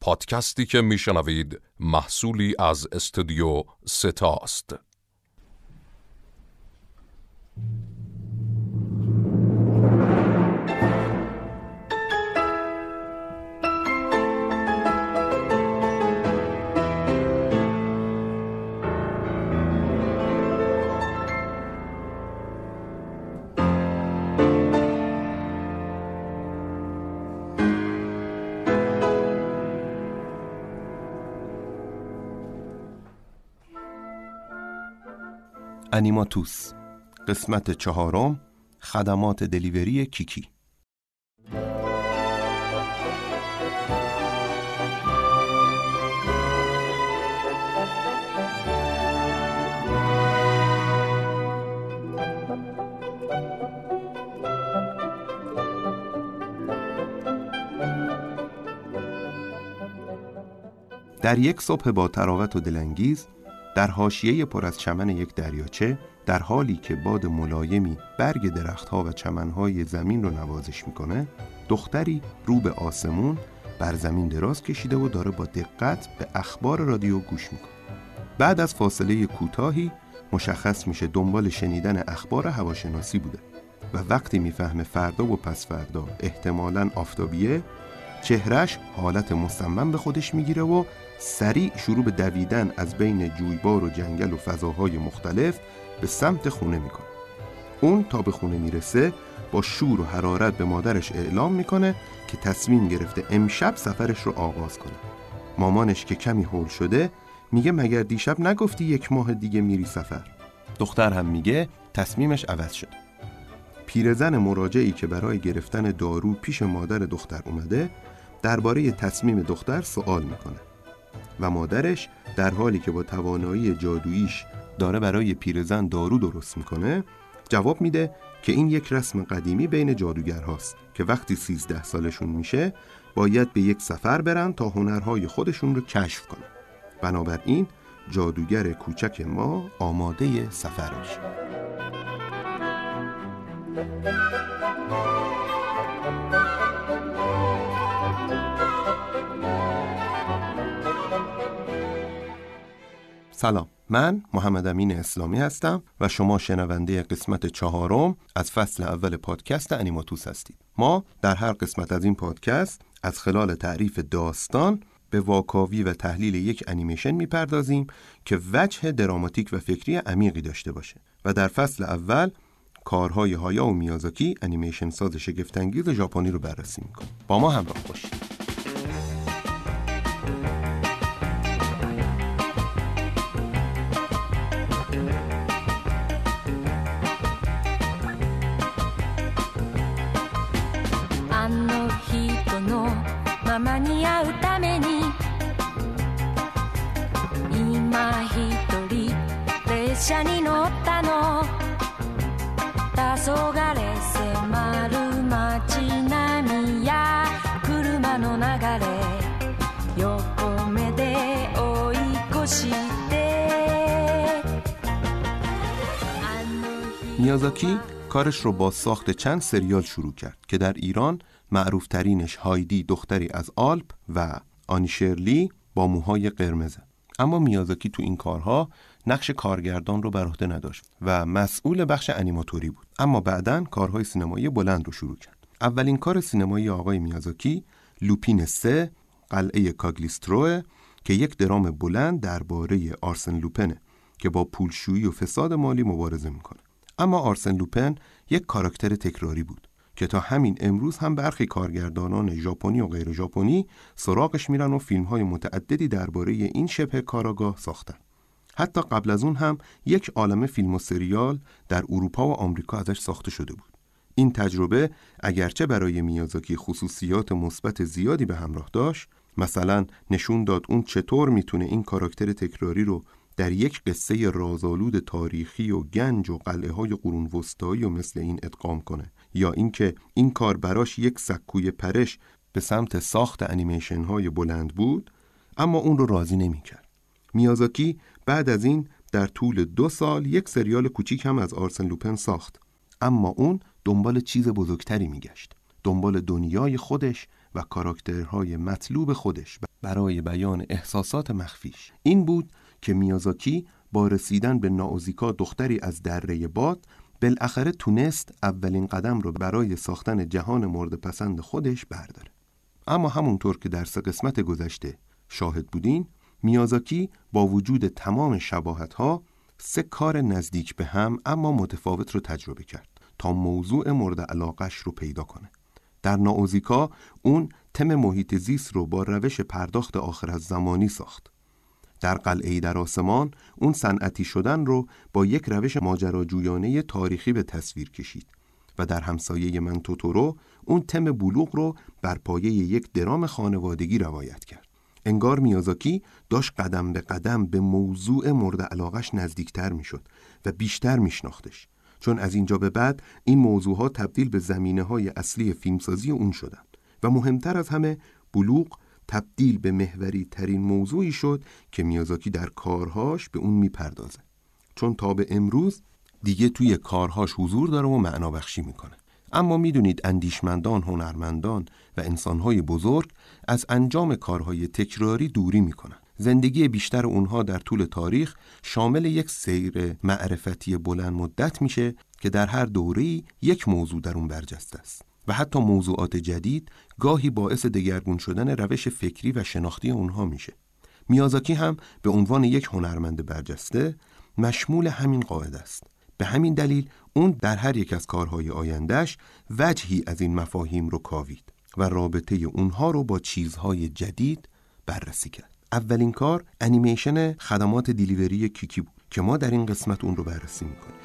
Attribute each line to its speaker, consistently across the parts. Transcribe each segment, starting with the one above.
Speaker 1: پادکستی که میشنوید محصولی از استودیو ستاست.
Speaker 2: انیماتوس قسمت چهارم خدمات دلیوری کیکی. در یک صبح با تراوت و دلانگیز در حاشیه پر از چمن یک دریاچه در حالی که باد ملایمی برگ درختها و چمنهای زمین رو نوازش می‌کنه دختری رو به آسمون بر زمین دراز کشیده و داره با دقت به اخبار رادیو گوش می‌کنه. بعد از فاصله کوتاهی مشخص میشه دنبال شنیدن اخبار هواشناسی بوده و وقتی می‌فهمه فردا و پس فردا احتمالا آفتابیه چهرش حالت مصمم به خودش می‌گیره و سریع شروع به دویدن از بین جویبار و جنگل و فضاهای مختلف به سمت خونه می‌کنه. اون تا به خونه می‌رسه با شور و حرارت به مادرش اعلام می‌کنه که تصمیم گرفته امشب سفرش رو آغاز کنه. مامانش که کمی هول شده میگه مگر دیشب نگفتی یک ماه دیگه میری سفر؟ دختر هم میگه تصمیمش عوض شده پیرزن مراجعی که برای گرفتن دارو پیش مادر دختر اومده درباره تصمیم دختر سوال می‌کنه. و مادرش در حالی که با توانایی جادوییش داره برای پیرزن دارو درست می‌کنه جواب میده که این یک رسم قدیمی بین جادوگرهاست که وقتی 13 سالشون میشه باید به یک سفر برن تا هنرهای خودشون رو کشف کنن. بنابراین جادوگر کوچک ما آماده سفر میشه سلام. من محمد امین اسلامی هستم و شما شنونده قسمت چهارم از فصل اول پادکست انیماتوس هستید. ما در هر قسمت از این پادکست از خلال تعریف داستان به واکاوی و تحلیل یک انیمیشن می‌پردازیم که وجه دراماتیک و فکری عمیقی داشته باشه و در فصل اول کارهای هایا و میازاکی انیمیشن ساز شگفتانگیز ژاپنی رو بررسی می‌کنیم. با ما همراه باشید. میازاکی کارش رو با ساخت چند سریال شروع کرد که در ایران معروفترینش هایدی دختری از آلپ و آنیشرلی با موهای قرمزه اما میازاکی تو این کارها نقش کارگردان رو بر عهده نداشت و مسئول بخش انیماتوری بود. اما بعدا کارهای سینمایی بلند رو شروع کرد. اولین کار سینمایی آقای میازاکی لوپین سه قلعه کاگلیستروه که یک درام بلند درباره آرسن لوپنه که با پولشویی و فساد مالی مبارزه می‌کنه. اما آرسن لوپن یک کاراکتر تکراری بود که تا همین امروز هم برخی کارگردانان ژاپنی و غیر ژاپنی سراغش میرن و فیلم های متعددی درباره این شبه کاراگاه ساختن. حتی قبل از اون هم یک عالم فیلم و سریال در اروپا و آمریکا ازش ساخته شده بود این تجربه اگرچه برای میازاکی خصوصیات مثبت زیادی به همراه داشت مثلا نشون داد اون چطور می‌تونه این کاراکتر تکراری رو در یک قصه رازآلود تاریخی و گنج و قلعه های قرون وسطایی و مثل این ادغام کنه یا اینکه این کار براش یک سکوی پرش به سمت ساخت انیمیشن های بلند بود اما اون رو راضی نمی‌کرد. میازاکی بعد از این در طول دو سال یک سریال کوچیک هم از آرسن لوپن ساخت. اما اون دنبال چیز بزرگتری میگشت. دنبال دنیای خودش و کاراکترهای مطلوب خودش برای بیان احساسات مخفیش. این بود که میازاکی با رسیدن به ناوزیکا دختری از دره باد بالاخره تونست اولین قدم رو برای ساختن جهان مورد پسند خودش برداره. اما همونطور که در سه قسمت گذشته شاهد بودین میازاکی با وجود تمام شباهت ها سه کار نزدیک به هم اما متفاوت رو تجربه کرد تا موضوع مورد علاقش رو پیدا کنه. در ناوزیکا اون تم محیط زیست رو با روش پرداخت آخر از زمانی ساخت. در قلعه در آسمان اون صنعتی شدن رو با یک روش ماجراجویانه تاریخی به تصویر کشید و در همسایه من توتورو اون تم بلوغ رو بر پایه یک درام خانوادگی روایت کرد. انگار میازاکی داشت قدم به قدم به موضوع مورد علاقش نزدیکتر می‌شد و بیشتر میشناختش. چون از اینجا به بعد این موضوعها تبدیل به زمینه های اصلی فیلمسازی اون شدند و مهمتر از همه بلوغ تبدیل به محوری ترین موضوعی شد که میازاکی در کارهاش به اون می‌پردازه. چون تا به امروز دیگه توی کارهاش حضور داره و معنا بخشی می‌کنه. اما می‌دونید اندیشمندان، هنرمندان و انسانهای بزرگ از انجام کارهای تکراری دوری می‌کنن زندگی بیشتر اونها در طول تاریخ شامل یک سیر معرفتی بلند مدت میشه که در هر دوره‌ای یک موضوع در اون برجسته است و حتی موضوعات جدید گاهی باعث دگرگون شدن روش فکری و شناختی اونها میشه. میازاکی هم به عنوان یک هنرمند برجسته مشمول همین قاعده است. به همین دلیل اون در هر یک از کارهای آیندهش وجهی از این مفاهیم رو کاوید. و رابطه اونها رو با چیزهای جدید بررسی کرد. اولین کار انیمیشن خدمات دیلیوری کیکی بود که ما در این قسمت اون رو بررسی می‌کنیم.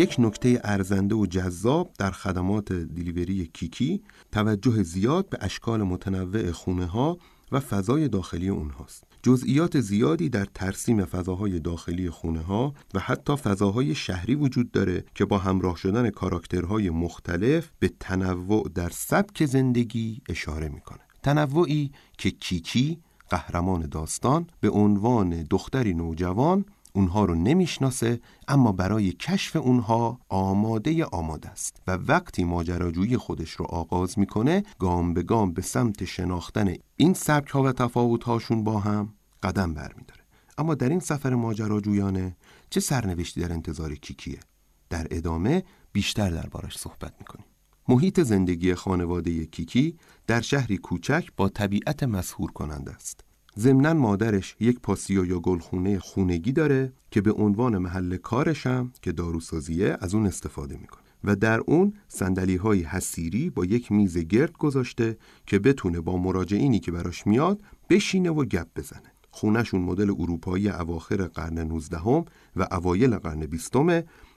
Speaker 2: یک نکته ارزنده و جذاب در خدمات دیلیوری کیکی توجه زیاد به اشکال متنوع خونه ها و فضای داخلی اونهاست. جزئیات زیادی در ترسیم فضاهای داخلی خونه ها و حتی فضاهای شهری وجود داره که با همراه شدن کاراکترهای مختلف به تنوع در سبک زندگی اشاره می‌کنه. تنوعی که کیکی قهرمان داستان به عنوان دختری نوجوان اونها رو نمی‌شناسه اما برای کشف اونها آماده آماده است و وقتی ماجراجویی خودش رو آغاز می‌کنه گام به گام به سمت شناختن این سبک ها و تفاوت هاشون با هم قدم برمیداره. اما در این سفر ماجراجویانه چه سرنوشتی در انتظار کیکیه در ادامه بیشتر دربارش صحبت می‌کنیم. محیط زندگی خانواده کیکی در شهری کوچک با طبیعت مسهور کننده است. ضمنا مادرش یک پاسیو یا گلخونه خونگی داره که به عنوان محل کارشم که داروسازیه از اون استفاده می‌کنه. و در اون سندلی های حسیری با یک میز گرد گذاشته که بتونه با مراجعینی که براش میاد بشینه و گپ بزنه. خونشون مدل اروپایی اواخر قرن 19 هم و اوایل قرن 20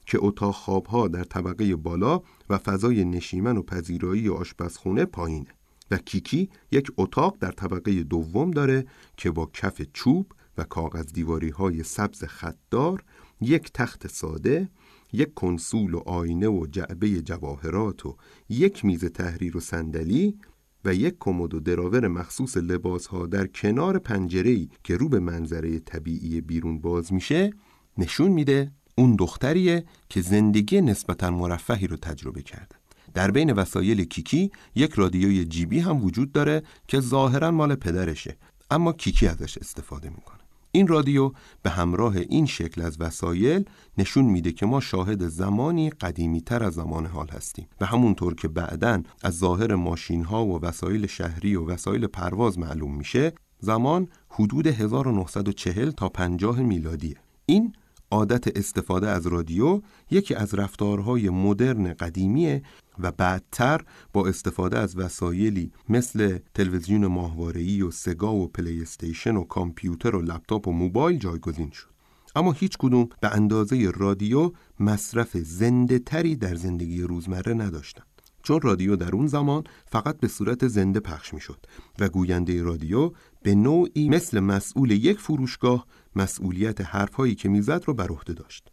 Speaker 2: که اتاق خوابها در طبقه بالا و فضای نشیمن و پذیرایی آشپزخونه پایینه. و کیکی یک اتاق در طبقه دوم داره که با کف چوب و کاغذ دیواری های سبز خطدار یک تخت ساده یک کنسول و آینه و جعبه جواهرات و یک میز تحریر و صندلی و یک کمد و دراور مخصوص لباس ها در کنار پنجره‌ای که رو به منظره طبیعی بیرون باز میشه نشون میده اون دختریه که زندگی نسبتا مرفهی رو تجربه کرده. در بین وسایل کیکی یک رادیوی جیبی هم وجود داره که ظاهرا مال پدرشه. اما کیکی ازش استفاده می‌کنه. این رادیو به همراه این شکل از وسایل نشون میده که ما شاهد زمانی قدیمی تر از زمان حال هستیم و همونطور که بعدا از ظاهر ماشین ها و وسایل شهری و وسایل پرواز معلوم میشه زمان حدود 1940 تا 50 میلادیه. این عادت استفاده از رادیو یکی از رفتارهای مدرن قدیمیه و بعدتر با استفاده از وسایلی مثل تلویزیون ماهواره‌ای و Sega و PlayStation و کامپیوتر و لپتاپ و موبایل جایگزین شد. اما هیچ کدوم به اندازه رادیو مصرف زنده تری در زندگی روزمره نداشتند. چون رادیو در اون زمان فقط به صورت زنده پخش می‌شد و گوینده رادیو به نوعی مثل مسئول یک فروشگاه مسئولیت حرفهایی که می‌زد رو بر عهده داشت.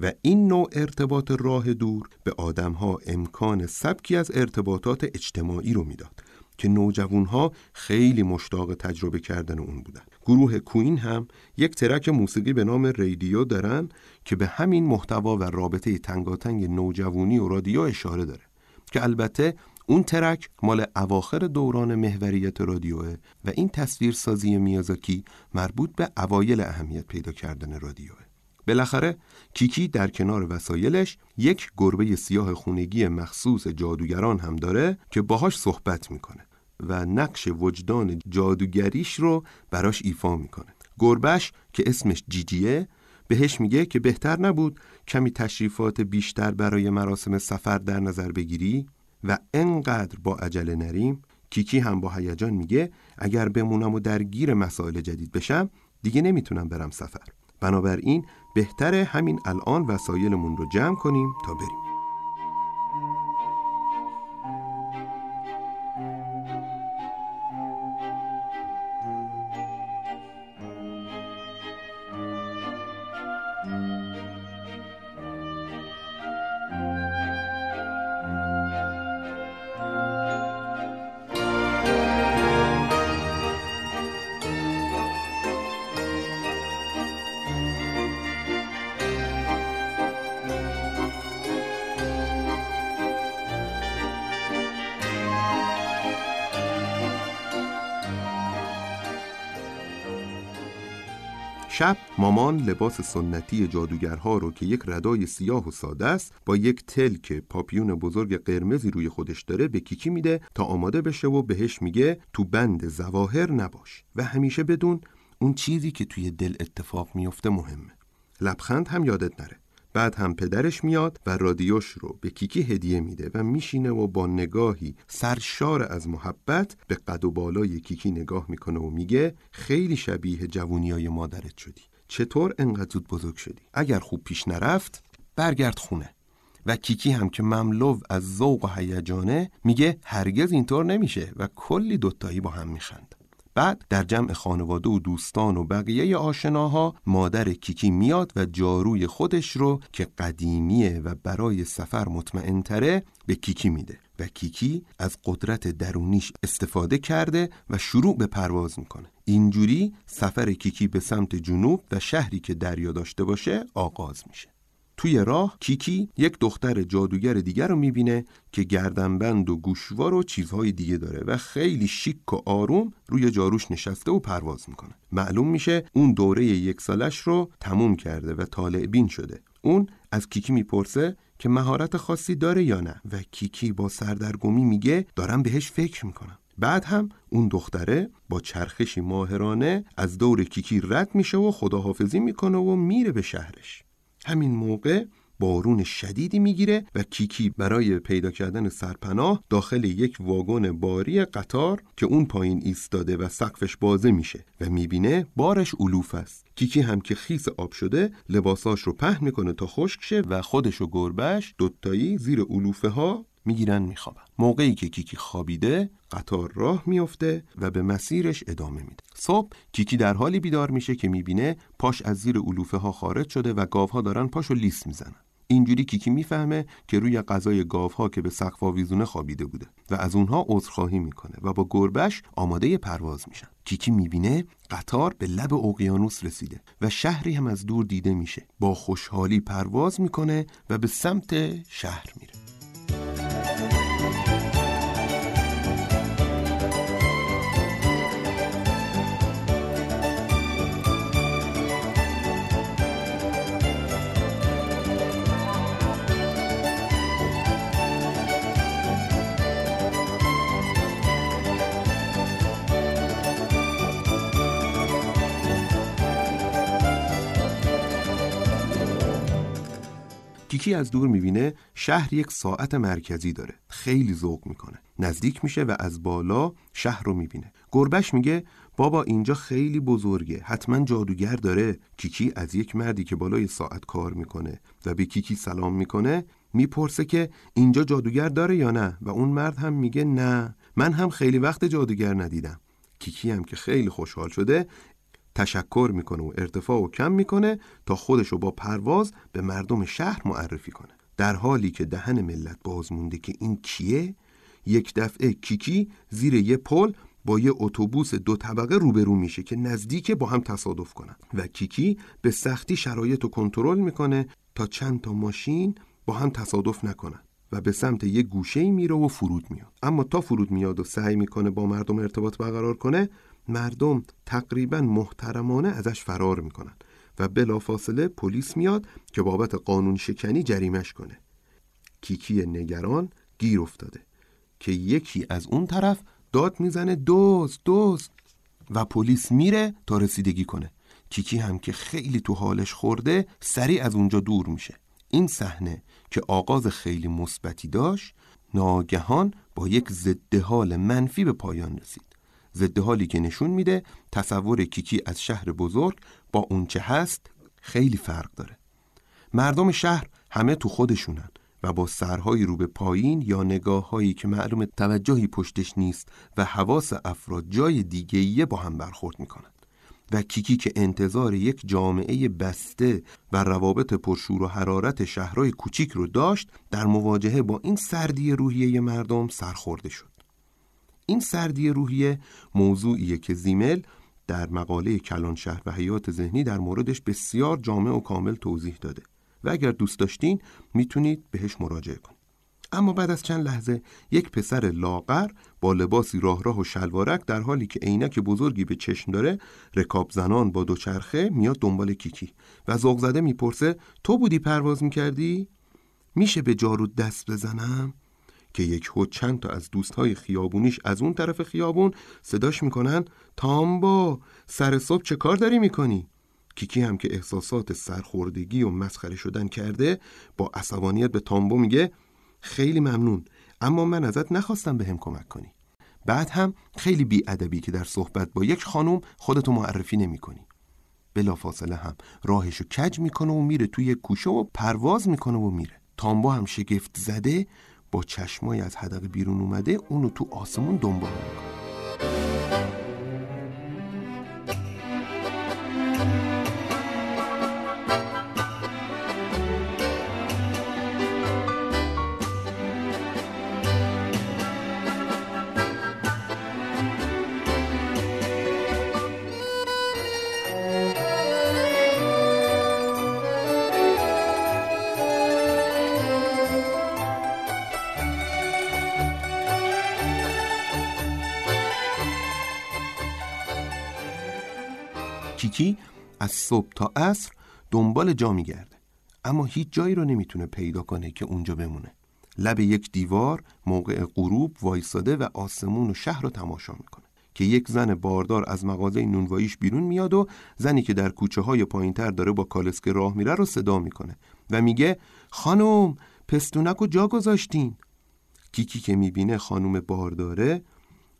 Speaker 2: و این نوع ارتباط راه دور به آدمها امکان سبکی از ارتباطات اجتماعی رو می‌داد که نوجوانها خیلی مشتاق تجربه کردن اون بودن. گروه کوین هم یک ترک موسیقی به نام ریدیو دارن که به همین محتوا و رابطه تنگاتنگ نوجوانی و رادیو اشاره داره. که البته اون ترک مال اواخر دوران محوریت رادیوه و این تصویرسازی میازاکی مربوط به اوایل اهمیت پیدا کردن رادیوه. بالاخره کیکی در کنار وسایلش یک گربه سیاه خونگی مخصوص جادوگران هم داره که باهاش صحبت می‌کنه و نقش وجدان جادوگریش رو براش ایفا می‌کنه. گربش که اسمش جیجیه بهش میگه که بهتر نبود کمی تشریفات بیشتر برای مراسم سفر در نظر بگیری؟ و انقدر با عجله نریم کیکی هم با هیجان میگه اگر بمونم و درگیر مسائل جدید بشم دیگه نمی‌تونم برم سفر. بنابراین بهتره همین الان وسایلمون رو جمع کنیم تا بریم. مامان لباس سنتی جادوگرها رو که یک ردای سیاه و ساده است با یک تل که پاپیون بزرگ قرمزی روی خودش داره به کیکی میده تا آماده بشه و بهش میگه تو بند زواهر نباش. و همیشه بدون اون چیزی که توی دل اتفاق میفته مهمه. لبخند هم یادت نره. بعد هم پدرش میاد و رادیوش رو به کیکی هدیه میده و میشینه و با نگاهی سرشار از محبت به قد و بالای کیکی نگاه می‌کنه و میگه خیلی شبیه جوونیای مادرت شدی. چطور انقدر زود بزرگ شدی؟ اگر خوب پیش نرفت برگرد خونه. و کیکی هم که مملو از ذوق و هیجانه میگه هرگز اینطور نمیشه و کلی دوتایی با هم میخند. بعد در جمع خانواده و دوستان و بقیه آشناها مادر کیکی میاد و جاروی خودش رو که قدیمیه و برای سفر مطمئنتره به کیکی میده و کیکی از قدرت درونیش استفاده کرده و شروع به پرواز می‌کنه. اینجوری سفر کیکی به سمت جنوب و شهری که دریا داشته باشه آغاز میشه. توی راه کیکی یک دختر جادوگر دیگر رو می‌بینه که گردنبند و گوشوار و چیزهای دیگه داره و خیلی شیک و آروم روی جاروش نشسته و پرواز می‌کنه. معلوم میشه اون دوره یک سالش رو تموم کرده و طالع بین شده. اون از کیکی می‌پرسه که مهارت خاصی داره یا نه و کیکی با سردرگمی میگه دارم بهش فکر می‌کنم. بعد هم اون دختره با چرخشی ماهرانه از دور کیکی رد میشه و خداحافظی می‌کنه و میره به شهرش. همین موقع بارون شدیدی می‌گیره و کیکی برای پیدا کردن سرپناه داخل یک واگن باری قطار که اون پایین ایستاده و سقفش بازه میشه و می‌بینه بارش علوف است. کیکی هم که خیس آب شده لباساش رو پهن می‌کنه تا خشک شه و خودش و گربش دوتایی زیر علوفه ها می‌گیرن میخوابن. موقعی که کیکی خوابیده قطار راه میفته و به مسیرش ادامه میده. صبح کیکی در حالی بیدار میشه که می‌بینه پاش از زیر علوفه ها خارج شده و گاوها دارن پاشو لیس می‌زنن. اینجوری کیکی می‌فهمه که روی غذای گاوها که به سقف آویزونه خوابیده بوده و از اونها عذرخواهی می‌کنه و با گربش آماده پرواز میشن. کیکی می‌بینه قطار به لب اقیانوس رسیده و شهری هم از دور دیده میشه. با خوشحالی پرواز می‌کنه و به سمت شهر میره. Música کیکی از دور می‌بینه شهر یک ساعت مرکزی داره. خیلی ذوق می‌کنه. نزدیک میشه و از بالا شهر رو می‌بینه. گربش میگه بابا اینجا خیلی بزرگه. حتما جادوگر داره. کیکی از یک مردی که بالای ساعت کار می‌کنه و به کیکی سلام می‌کنه می‌پرسه که اینجا جادوگر داره یا نه؟ و اون مرد هم میگه نه من هم خیلی وقت جادوگر ندیدم. کیکی هم که خیلی خوشحال شده تشکر می‌کنه و ارتفاع و کم می‌کنه تا خودشو با پرواز به مردم شهر معرفی کنه. در حالی که دهن ملت باز مونده که این کیه؟ یک دفعه کیکی زیر یه پل با یه اتوبوس دو طبقه روبرو میشه که نزدیک با هم تصادف کنن. و کیکی به سختی شرایط رو کنترل می‌کنه تا چند تا ماشین با هم تصادف نکنن و به سمت یه گوشه میره و فرود میاد. اما تا فرود میاد و سعی می‌کنه با مردم ارتباط برقرار کنه مردم تقریبا محترمانه ازش فرار می‌کنن و بلافاصله پلیس میاد که بابت قانون شکنی جریمش کنه. کیکی نگران گیر افتاده که یکی از اون طرف داد می‌زنه دوز دوز و پلیس میره تا رسیدگی کنه. کیکی هم که خیلی تو حالش خورده سریع از اونجا دور میشه. این صحنه که آغاز خیلی مثبتی داشت ناگهان با یک ضد حال منفی به پایان رسید. ضد حالی که نشون میده تصور کیکی از شهر بزرگ با اونچه هست خیلی فرق داره. مردم شهر همه تو خودشونن و با سرهایی رو به پایین یا نگاه هایی که معلوم توجهی پشتش نیست و حواس افراد جای دیگهیه با هم برخورد می‌کنن. و کیکی که انتظار یک جامعه بسته و روابط پرشور و حرارت شهرهای کوچیک رو داشت در مواجهه با این سردی روحیه مردم سرخورده شد. این سردی روحیه موضوعیه که زیمل در مقاله کلان شهر و حیات ذهنی در موردش بسیار جامع و کامل توضیح داده و اگر دوست داشتین می‌تونید بهش مراجعه کنید اما بعد از چند لحظه یک پسر لاغر با لباسی راه راه و شلوارک در حالی که عینک بزرگی به چشم داره رکاب زنان با دوچرخه میاد دنبال کیکی و ذوق زده می‌پرسه تو بودی پرواز می‌کردی؟ میشه به جارو دست بزنم؟ که یک هو چند تا از دوستهای خیابونیش از اون طرف خیابون صداش می‌کنن تامبا سر صبح چه کار داری می‌کنی؟ کیکی هم که احساسات سرخوردگی و مسخره شدن کرده با عصبانیت به تامبو میگه خیلی ممنون اما من ازت نخواستم به هم کمک کنی. بعد هم خیلی بیادبی که در صحبت با یک خانم خودتو معرفی نمی کنی بلا فاصله هم راهشو کج می‌کنه و میره توی کوشه و پرواز می‌کنه و میره. تامبا هم شگفت زده با چشمای از حدقه بیرون اومده اونو تو آسمون دنبال می‌کنه. عصر دنبال جا میگرده. اما هیچ جایی رو نمی‌تونه پیدا کنه که اونجا بمونه. لب یک دیوار موقع غروب وایساده و آسمون و شهر رو تماشا می‌کنه که یک زن باردار از مغازه نونواییش بیرون میاد و زنی که در کوچه های پایین تر داره با کالسکه راه میره رو صدا می‌کنه و میگه خانم پستونک و جا گذاشتین. کیکی که می‌بینه خانم بارداره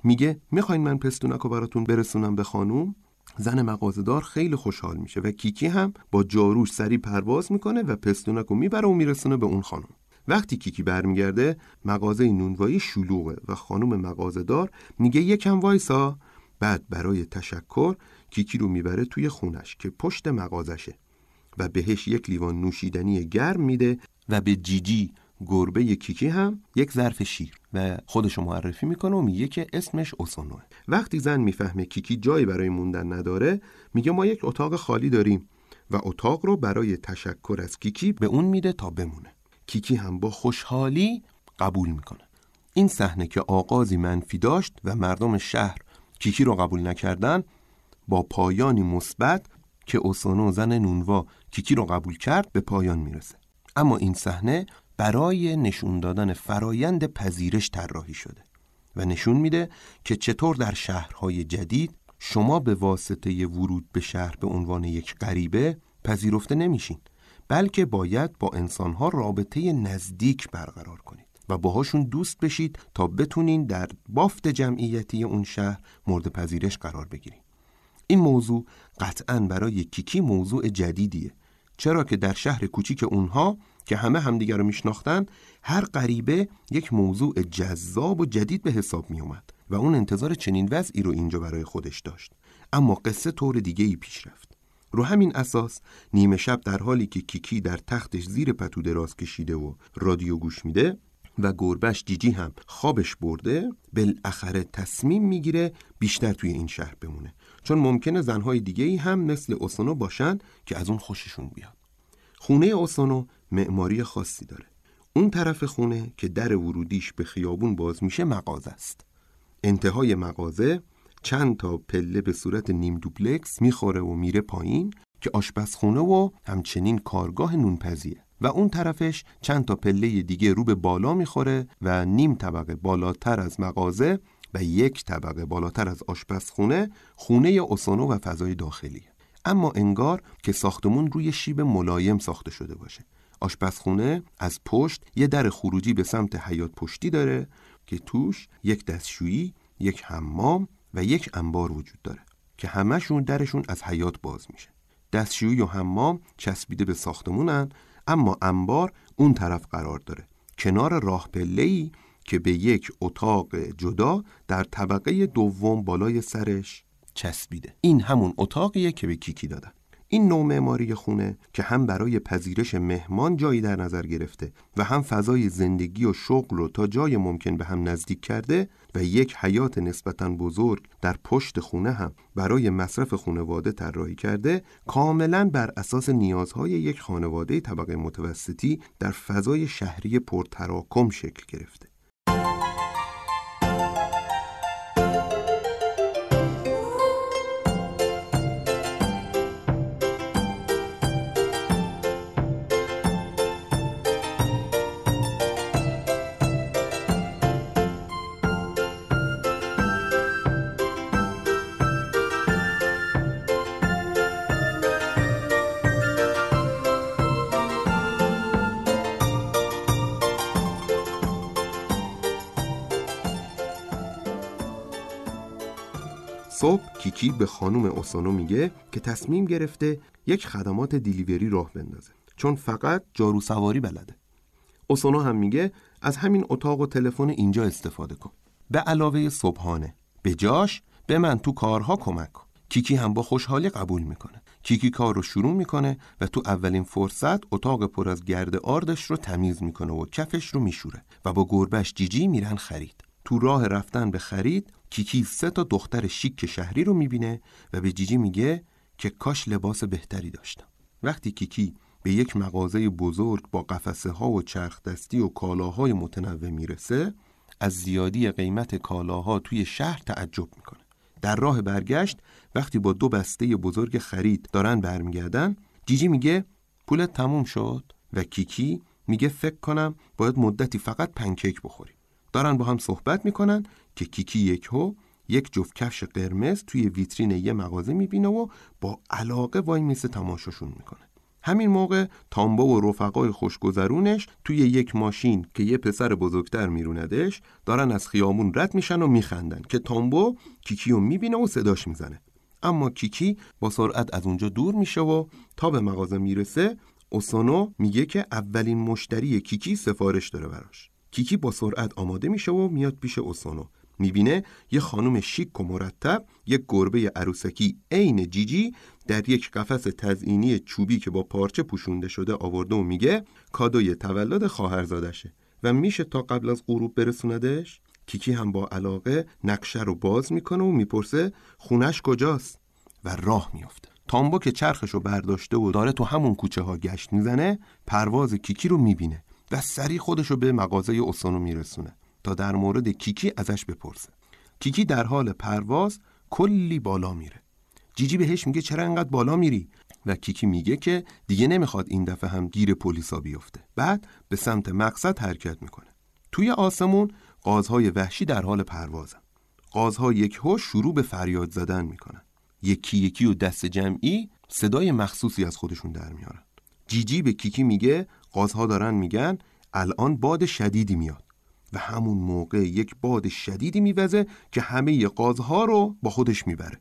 Speaker 2: میگه می‌خواین من پستونک رو براتون برسونم به خانم؟ زن مغازهدار خیلی خوشحال میشه و کیکی هم با جاروش سری پرواز می‌کنه و پستونک رو می‌بره و میرسونه به اون خانم. وقتی کیکی برمیگرده مغازه نونوایی شلوغه و خانم مغازهدار میگه یکم وایسا. بعد برای تشکر کیکی رو می‌بره توی خونش که پشت مغازشه و بهش یک لیوان نوشیدنی گرم میده و به جیجی گربه کیکی هم یک ظرف شیر و خودشو معرفی می‌کنه و میگه که اسمش اوسونوه وقتی زن می‌فهمه کیکی جایی برای موندن نداره میگه ما یک اتاق خالی داریم و اتاق رو برای تشکر از کیکی به اون میده تا بمونه. کیکی هم با خوشحالی قبول می‌کنه. این صحنه که آغازی منفی داشت و مردم شهر کیکی رو قبول نکردن با پایانی مثبت که اوسونو زن نونوا کیکی رو قبول کرد به پایان می‌رسه. اما این صحنه برای نشون دادن فرایند پذیرش طراحی شده و نشون میده که چطور در شهرهای جدید شما به واسطه ورود به شهر به عنوان یک غریبه پذیرفته نمیشین بلکه باید با انسانها رابطه نزدیک برقرار کنید و باهاشون دوست بشید تا بتونین در بافت جمعیتی اون شهر مورد پذیرش قرار بگیرید این موضوع قطعا برای کیکی موضوع جدیدیه. چرا که در شهر کوچیک اونها که همه همدیگر رو میشناختن هر غریبه یک موضوع جذاب و جدید به حساب می اومد و اون انتظار چنین وضعی رو اینجا برای خودش داشت. اما قصه طور دیگه ای پیش رفت. رو همین اساس نیمه شب در حالی که کیکی در تختش زیر پتو دراز کشیده و رادیو گوش میده و گربش جیجی هم خوابش برده بالاخره تصمیم می‌گیره بیشتر توی این شهر بمونه. چون ممکنه زنهای دیگه ای هم مثل اوسونو باشن که از اون خوششون بیاد. خونه اوسونو معماری خاصی داره. اون طرف خونه که در ورودیش به خیابون باز میشه مغازه است. انتهای مغازه چند تا پله به صورت نیم دوپلکس می‌خوره و میره پایین که آشپزخونه و همچنین کارگاه نونپزیه. و اون طرفش چند تا پله دیگه رو به بالا می‌خوره و نیم طبقه بالاتر از مغازه و یک طبقه بالاتر از آشپزخونه خونه اوسانو و فضای داخلی اما انگار که ساختمون روی شیب ملایم ساخته شده باشه. آشپزخونه از پشت یه در خروجی به سمت حیات پشتی داره که توش یک دستشویی، یک حمام و یک انبار وجود داره که همهشون درشون از حیات باز میشه. دستشویی و حمام چسبیده به ساختمونن اما انبار اون طرف قرار داره. کنار راه ای که به یک اتاق جدا در طبقه دوم بالای سرش چسبیده. این همون اتاقیه که به کیکی دادن. این نوع معماری خونه که هم برای پذیرش مهمان جایی در نظر گرفته و هم فضای زندگی و شغل رو تا جای ممکن به هم نزدیک کرده و یک حیات نسبتا بزرگ در پشت خونه هم برای مصرف خانواده طراحی کرده کاملا بر اساس نیازهای یک خانواده طبقه متوسطی در فضای شهری پرتراکم شکل گرفته. به خانم اوسانو میگه که تصمیم گرفته یک خدمات دیلیوری راه بندازه. چون فقط جارو سواری بلده. اوسانو هم میگه از همین اتاق و تلفن اینجا استفاده کن. به علاوه صبحانه. به جاش به من تو کارها کمک کن. کیکی هم با خوشحالی قبول می‌کنه. کیکی کار رو شروع می‌کنه و تو اولین فرصت اتاق پر از گرد آردش رو تمیز می‌کنه و کفش رو میشوره و با گربش جیجی میرن خرید. تو راه رفتن به خرید کیکی سه تا دختر شیک شهری رو می‌بینه و به جیجی میگه که کاش لباس بهتری داشتم. وقتی کیکی به یک مغازه بزرگ با قفسه ها و چرخ دستی و کالاهای متنوع می‌رسه از زیادی قیمت کالاها توی شهر تعجب می‌کنه. در راه برگشت وقتی با دو بسته بزرگ خرید دارن برمیگردن جیجی میگه پولت تموم شد و کیکی میگه فکر کنم باید مدتی فقط پنکیک بخوری دارن با هم صحبت می‌کنن که کیکی یک هو یک جفت کفش قرمز توی ویترین یه مغازه می‌بینه و با علاقه وای میسه تماشاشون می‌کنه. همین موقع تامبا و رفقای خوشگذرونش توی یک ماشین که یه پسر بزرگتر میروندش دارن از خیامون رد میشن و میخندن که تامبو کیکی رو می‌بینه و صداش می‌زنه. اما کیکی با سرعت از اونجا دور میشه و تا به مغازه می‌رسه اوسانو میگه که اولین مشتری کیکی سفارش داره براش. کیکی با سرعت آماده میشه و میاد پیش اوسانو. می‌بینه یه خانم شیک و مرتب یک گربه عروسکی عین جیجی در یک قفس تزئینی چوبی که با پارچه پوشونده شده آورده و میگه کادوی تولد خواهرزادشه و میشه تا قبل از غروب برسوندش؟ کیکی هم با علاقه نقشه رو باز می‌کنه و می‌پرسه خونش کجاست؟ و راه میافته. تامبو که چرخش رو برداشته و داره تو همون کوچه ها گشت می‌زنه پرواز کیکی رو می‌بینه. و سریع خودش رو به مغازه اوسانو میرسونه تا در مورد کیکی ازش بپرسه. کیکی در حال پرواز کلی بالا میره. جیجی بهش میگه چرا انقدر بالا میری؟ و کیکی میگه که دیگه نمی‌خواد این دفعه هم گیر پلیسا بیفته. بعد به سمت مقصد حرکت می‌کنه. توی آسمون قازهای وحشی در حال پروازن. قازها یک هو شروع به فریاد زدن می‌کنن. یکی یکی و دست جمعی صدای مخصوصی از خودشون در میارن. جیجی به کیکی میگه قازها دارن میگن الان باد شدیدی میاد و همون موقع یک باد شدیدی میوزه که همه قازها رو با خودش می‌بره.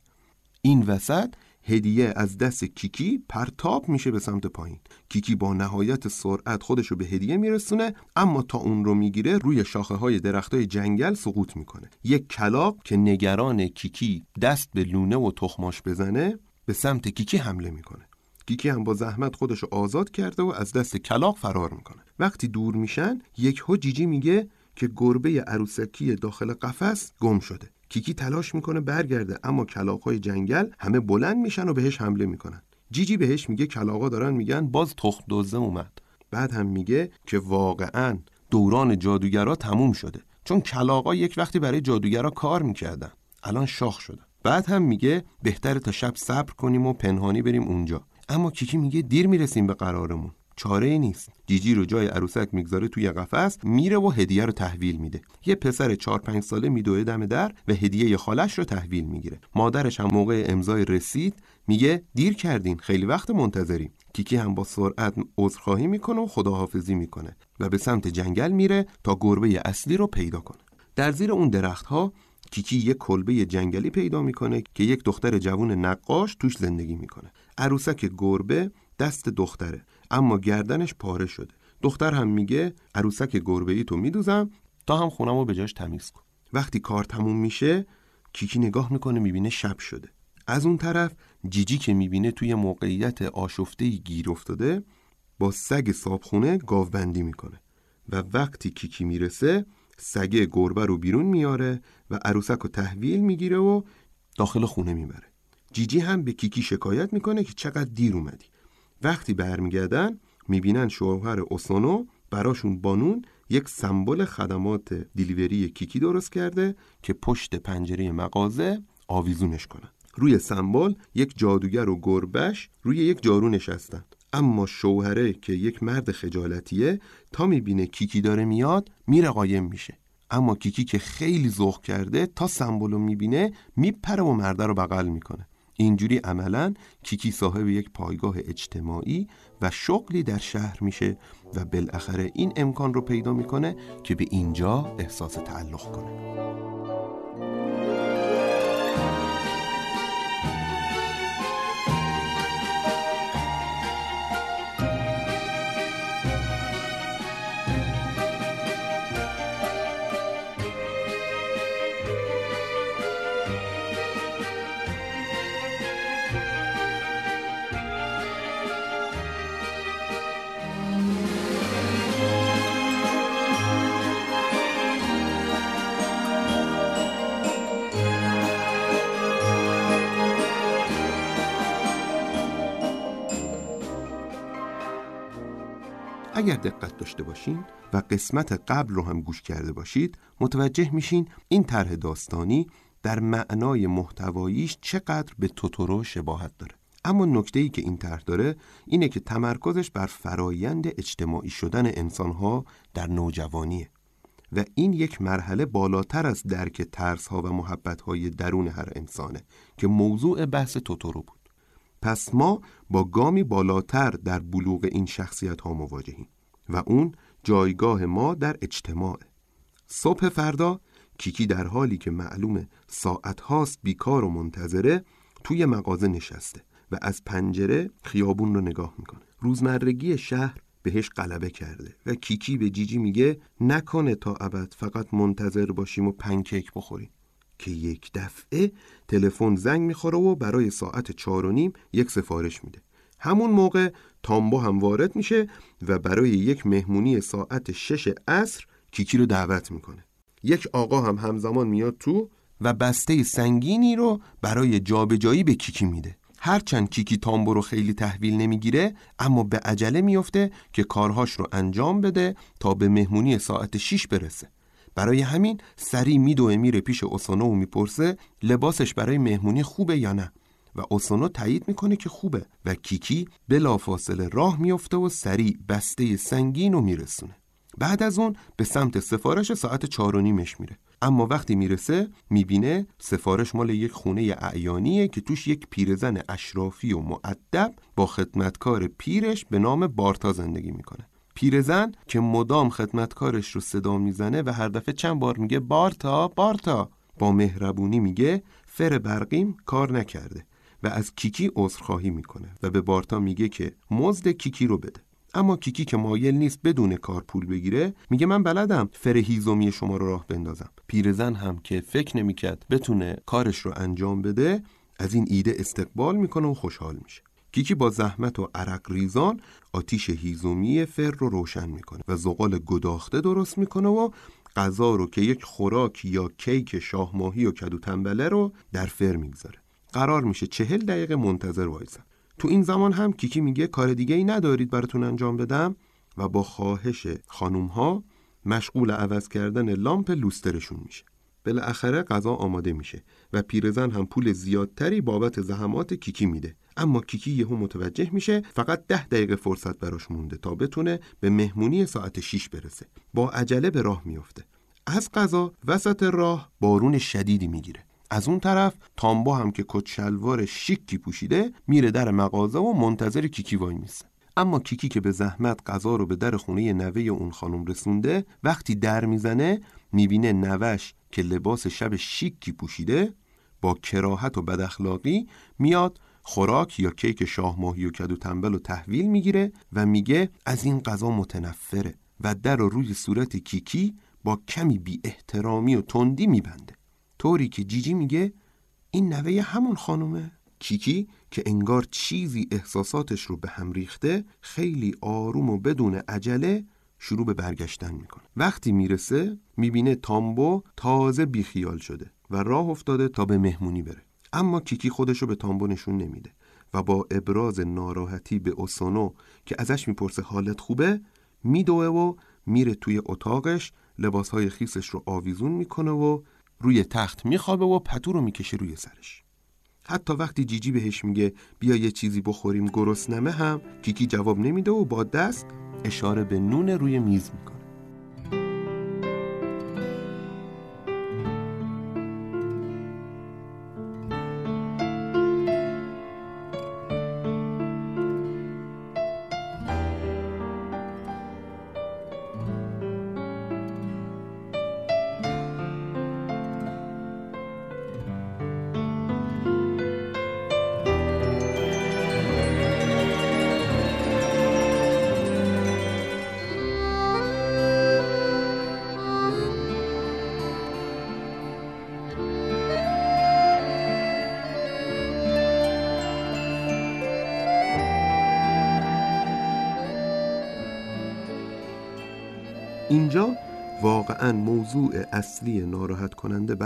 Speaker 2: این وسط هدیه از دست کیکی پرتاب میشه به سمت پایین. کیکی با نهایت سرعت خودش رو به هدیه میرسونه اما تا اون رو می‌گیره روی شاخه های درخت های جنگل سقوط می‌کنه. یک کلاق که نگران کیکی دست به لونه و تخماش بزنه به سمت کیکی حمله می‌کنه. کیکی هم با زحمت خودش رو آزاد کرده و از دست کلاق فرار می‌کنه. وقتی دور میشن یک هو جیجی میگه که گربه عروسکی داخل قفس گم شده. کیکی تلاش می‌کنه برگرده اما کلاقهای جنگل همه بلند میشن و بهش حمله می‌کنن. جیجی بهش میگه کلاقا دارن میگن باز تخم دزدم اومد. بعد هم میگه که واقعا دوران جادوگرا تموم شده. چون کلاقا یک وقتی برای جادوگرا کار می‌کردن. الان شاخ شدن بعد هم میگه بهتره تا شب صبر کنیم و پنهانی بریم اونجا. اما کیکی میگه دیر می‌رسیم به قرارمون. چاره ای نیست. جیجی رو جای عروسک می‌گذاره توی قفس میره و هدیه رو تحویل میده. یه پسر 4 5 ساله میدوه دم در و هدیه خالش رو تحویل می‌گیره. مادرش هم موقع امضای رسید میگه دیر کردین خیلی وقت منتظریم. کیکی هم با سرعت عذرخواهی می‌کنه و خداحافظی می‌کنه و به سمت جنگل میره تا گربه اصلی رو پیدا کنه. در زیر اون درختها کیکی یک کلبه جنگلی پیدا می‌کنه که یک دختر جوون نقاش توش زندگی می‌کنه. عروسک گربه دست دختره اما گردنش پاره شده. دختر هم میگه عروسک گربه ای تو میدوزم تا هم خونم رو به جاش تمیز کن. وقتی کار تموم میشه کیکی نگاه می‌کنه می‌بینه شب شده. از اون طرف جیجی که می‌بینه توی موقعیت آشفته گیر افتاده با سگ صابخونه گاوبندی می‌کنه. و وقتی کیکی می‌رسه سگه گربه رو بیرون میاره و عروسک رو تحویل می‌گیره و داخل خونه می‌بره. جیجی هم به کیکی شکایت می‌کنه که چقدر دیر اومدی. وقتی برمیگردن می‌بینن شوهر اوسونو براشون بانون یک سمبل خدمات دیلیوری کیکی درست کرده که پشت پنجره مغازه آویزونش کنن. روی سمبل یک جادوگر و گربش روی یک جارو نشستن. اما شوهره که یک مرد خجالتیه تا می‌بینه کیکی داره میاد میره قایم میشه. اما کیکی که خیلی ذوق کرده تا سمبل رو می‌بینه میپره و مرده رو بغل می‌کنه. اینجوری عملا کیکی صاحب یک پایگاه اجتماعی و شغلی در شهر میشه و بالاخره این امکان رو پیدا می‌کنه که به اینجا احساس تعلق کنه. اگر دقت داشته باشین و قسمت قبل رو هم گوش کرده باشید متوجه میشین این طرح داستانی در معنای محتواییش چقدر به توتورو شباهت داره. اما نکته ای که این طرح داره اینه که تمرکزش بر فرایند اجتماعی شدن انسانها در نوجوانیه و این یک مرحله بالاتر از درک ترس ها و محبت های درون هر انسانه که موضوع بحث توتورو بود. پس ما با گامی بالاتر در بلوغ این شخصیت ها مواجهیم. و اون جایگاه ما در اجتماع. صبح فردا کیکی در حالی که معلومه ساعت هاست بیکار و منتظره توی مغازه نشسته و از پنجره خیابون رو نگاه می‌کنه. روزمرگی شهر بهش غلبه کرده و کیکی به جیجی میگه نکنه تا ابد فقط منتظر باشیم و پنکیک بخوریم. که یک دفعه تلفن زنگ می‌خوره و برای ساعت چار و نیم یک سفارش میده. همون موقع تامبو هم وارد میشه و برای یک مهمونی ساعت شش عصر کیکی رو دعوت می‌کنه. یک آقا هم همزمان میاد تو و بسته سنگینی رو برای جابجایی به کیکی میده. هرچند کیکی تامبو رو خیلی تحویل نمی‌گیره اما به عجله میفته که کارهاش رو انجام بده تا به مهمونی ساعت 6 برسه. برای همین سری میدوه میره پیش اوسانو و می‌پرسه لباسش برای مهمونی خوبه یا نه. و اوسانو تایید می‌کنه که خوبه و کیکی بلافاصله راه میفته و سریع بسته سنگین رو میرسونه. بعد از اون به سمت سفارش ساعت چار و نیمش میره. اما وقتی می‌رسه می‌بینه سفارش مال یک خونه اعیانیه که توش یک پیرزن اشرافی و معدب با خدمتکار پیرش به نام بارتا زندگی می‌کنه. پیرزن که مدام خدمتکارش رو صدا می‌زنه و هر دفعه چند بار میگه بارتا بارتا. با مهربونی میگه فر برقیم کار نکرده. و از کیکی عذرخواهی می‌کنه و به بارتا میگه که مزد کیکی رو بده. اما کیکی که مایل نیست بدون کار پول بگیره میگه من بلدم فرهیزومی شما رو راه بندازم. پیرزن هم که فکر نمی‌کرد بتونه کارش رو انجام بده از این ایده استقبال می‌کنه و خوشحال میشه. کیکی با زحمت و عرق ریزان آتیش هیزومی فر رو روشن می‌کنه و زغال گداخته درست می‌کنه و غذا رو که یک خوراک یا کیک شاهماهی و کدو تنبله رو در فر می‌گذاره. قرار میشه چهل دقیقه منتظر وایسن تو این زمان هم کیکی میگه کار دیگه ای ندارید براتون انجام بدم و با خواهش خانوم ها مشغول عوض کردن لامپ لوسترشون میشه. بالاخره غذا آماده میشه و پیرزن هم پول زیادتری بابت زحمات کیکی میده. اما کیکی یهو متوجه میشه فقط ده دقیقه فرصت براش مونده تا بتونه به مهمونی ساعت 6 برسه. با عجله به راه میافته. از غذا وسط راه بارون شدیدی می‌گیره. از اون طرف تامبا هم که کت شلوار شیکی پوشیده میره در مغازه و منتظر کیکی وای میسه. اما کیکی که به زحمت غذا رو به در خونه نوه اون خانم رسونده وقتی در می‌زنه می‌بینه نوش که لباس شب شیکی پوشیده با کراهت و بداخلاقی میاد خوراک یا کیک شاهماهی و کدو تنبل و تحویل می‌گیره و میگه از این غذا متنفره و در رو روی صورت کیکی با کمی بی احترامی و تندی میبنده. طوری که جیجی میگه این نوه همون خانومه. کیکی که انگار چیزی احساساتش رو به هم ریخته خیلی آروم و بدون عجله شروع به برگشتن می‌کنه. وقتی می‌رسه می‌بینه تامبو تازه بیخیال شده و راه افتاده تا به مهمونی بره. اما کیکی خودشو به تامبو نشون نمیده و با ابراز ناراحتی به اوسونو که ازش می‌پرسه حالت خوبه میدوه و میره توی اتاقش لباسهای خیسش رو آویزون می‌کنه و روی تخت میخوابه و پتو رو می‌کشه روی سرش. حتی وقتی جیجی بهش میگه بیا یه چیزی بخوریم گرسنمه هم کیکی جواب نمیده و با دست اشاره به نون روی میز می‌کنه.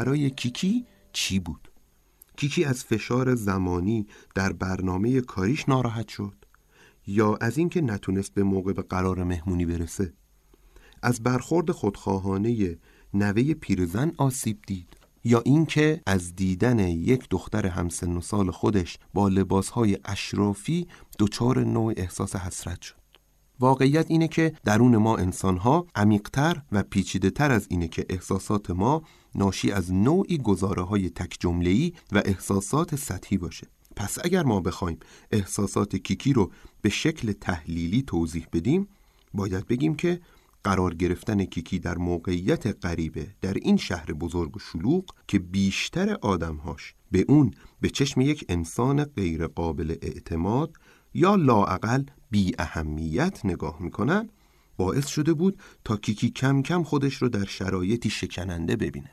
Speaker 2: برای کیکی چی بود؟ کیکی از فشار زمانی در برنامه کاریش ناراحت شد. یا از اینکه نتونست به موقع به قرار مهمونی برسه. از برخورد خودخواهانه نوه پیرزن آسیب دید. یا اینکه از دیدن یک دختر همسن و سال خودش با لباسهای اشرافی دچار نوع احساس حسرت شد. واقعیت اینه که درون ما انسانها عمیقتر و پیچیده تر از اینه که احساسات ما ناشی از نوعی گزاره های تک جمله‌ای و احساسات سطحی باشه. پس اگر ما بخوایم احساسات کیکی رو به شکل تحلیلی توضیح بدیم باید بگیم که قرار گرفتن کیکی در موقعیت غریبه در این شهر بزرگ و شلوغ که بیشتر آدمهاش به اون به چشم یک انسان غیر قابل اعتماد یا لاعقل بی اهمیت نگاه می‌کنن باعث شده بود تا کیکی کم کم خودش رو در شرایطی شکننده ببینه.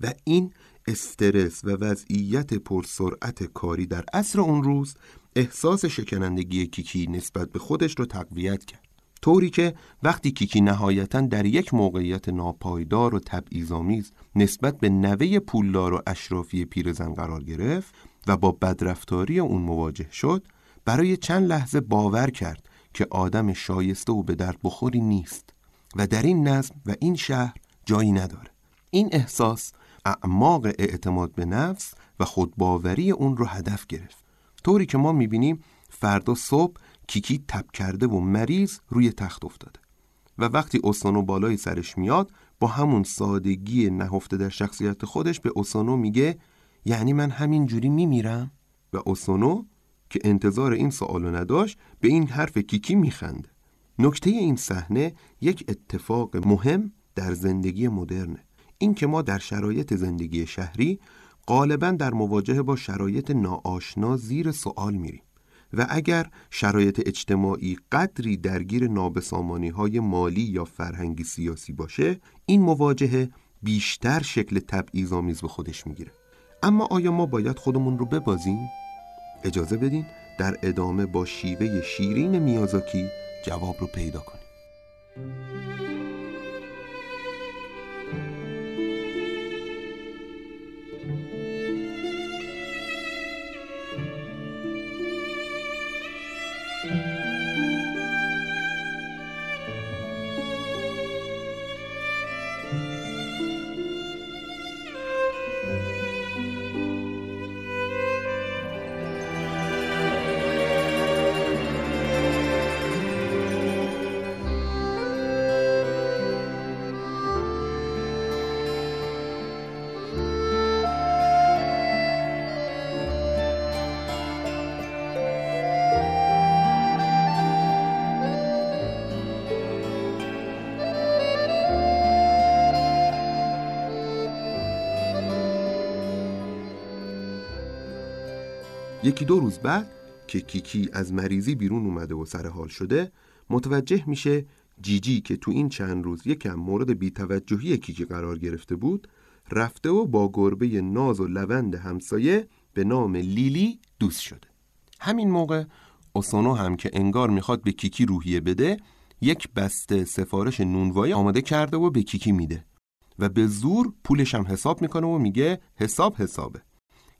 Speaker 2: و این استرس و وضعیت پرسرعت کاری در عصر اون روز احساس شکنندگی کیکی نسبت به خودش رو تقویت کرد. طوری که وقتی کیکی نهایتا در یک موقعیت ناپایدار و تبعیض‌آمیز نسبت به نوه پولدار و اشرافی پیرزن قرار گرفت و با بدرفتاری اون مواجه شد برای چند لحظه باور کرد که آدم شایسته و به درد بخوری نیست و در این نظم و این شهر جایی نداره. این احساس اعماق اعتماد به نفس و خودباوری اون رو هدف گرفت. طوری که ما می‌بینیم فردا صبح کیکی تب کرده و مریض روی تخت افتاده و وقتی اوسانو بالای سرش میاد با همون سادگی نهفته در شخصیت خودش به اوسانو میگه یعنی من همین جوری میمیرم؟ و اوسانو که انتظار این سوالو نداشت به این حرف کیکی میخند. نکته این صحنه یک اتفاق مهم در زندگی مدرنه این که ما در شرایط زندگی شهری غالبا در مواجهه با شرایط ناآشنا زیر سوال میریم و اگر شرایط اجتماعی قدری درگیر نابسامانی های مالی یا فرهنگی سیاسی باشه این مواجهه بیشتر شکل تبعیض‌آمیز به خودش می‌گیره. اما آیا ما باید خودمون رو ببازیم؟ اجازه بدین در ادامه با شیوه شیرین میازاکی جواب رو پیدا کنیم. یکی دو روز بعد که کیکی از مریضی بیرون اومده و سر حال شده متوجه میشه جیجی که تو این چند روز یکم مورد بیتوجهی کیکی قرار گرفته بود رفته و با گربه ناز و لوند همسایه به نام لیلی دوست شده. همین موقع اوسانو هم که انگار می‌خواد به کیکی روحیه بده یک بسته سفارش نونوایی آماده کرده و به کیکی میده و به زور پولش هم حساب می‌کنه و میگه حساب حسابه.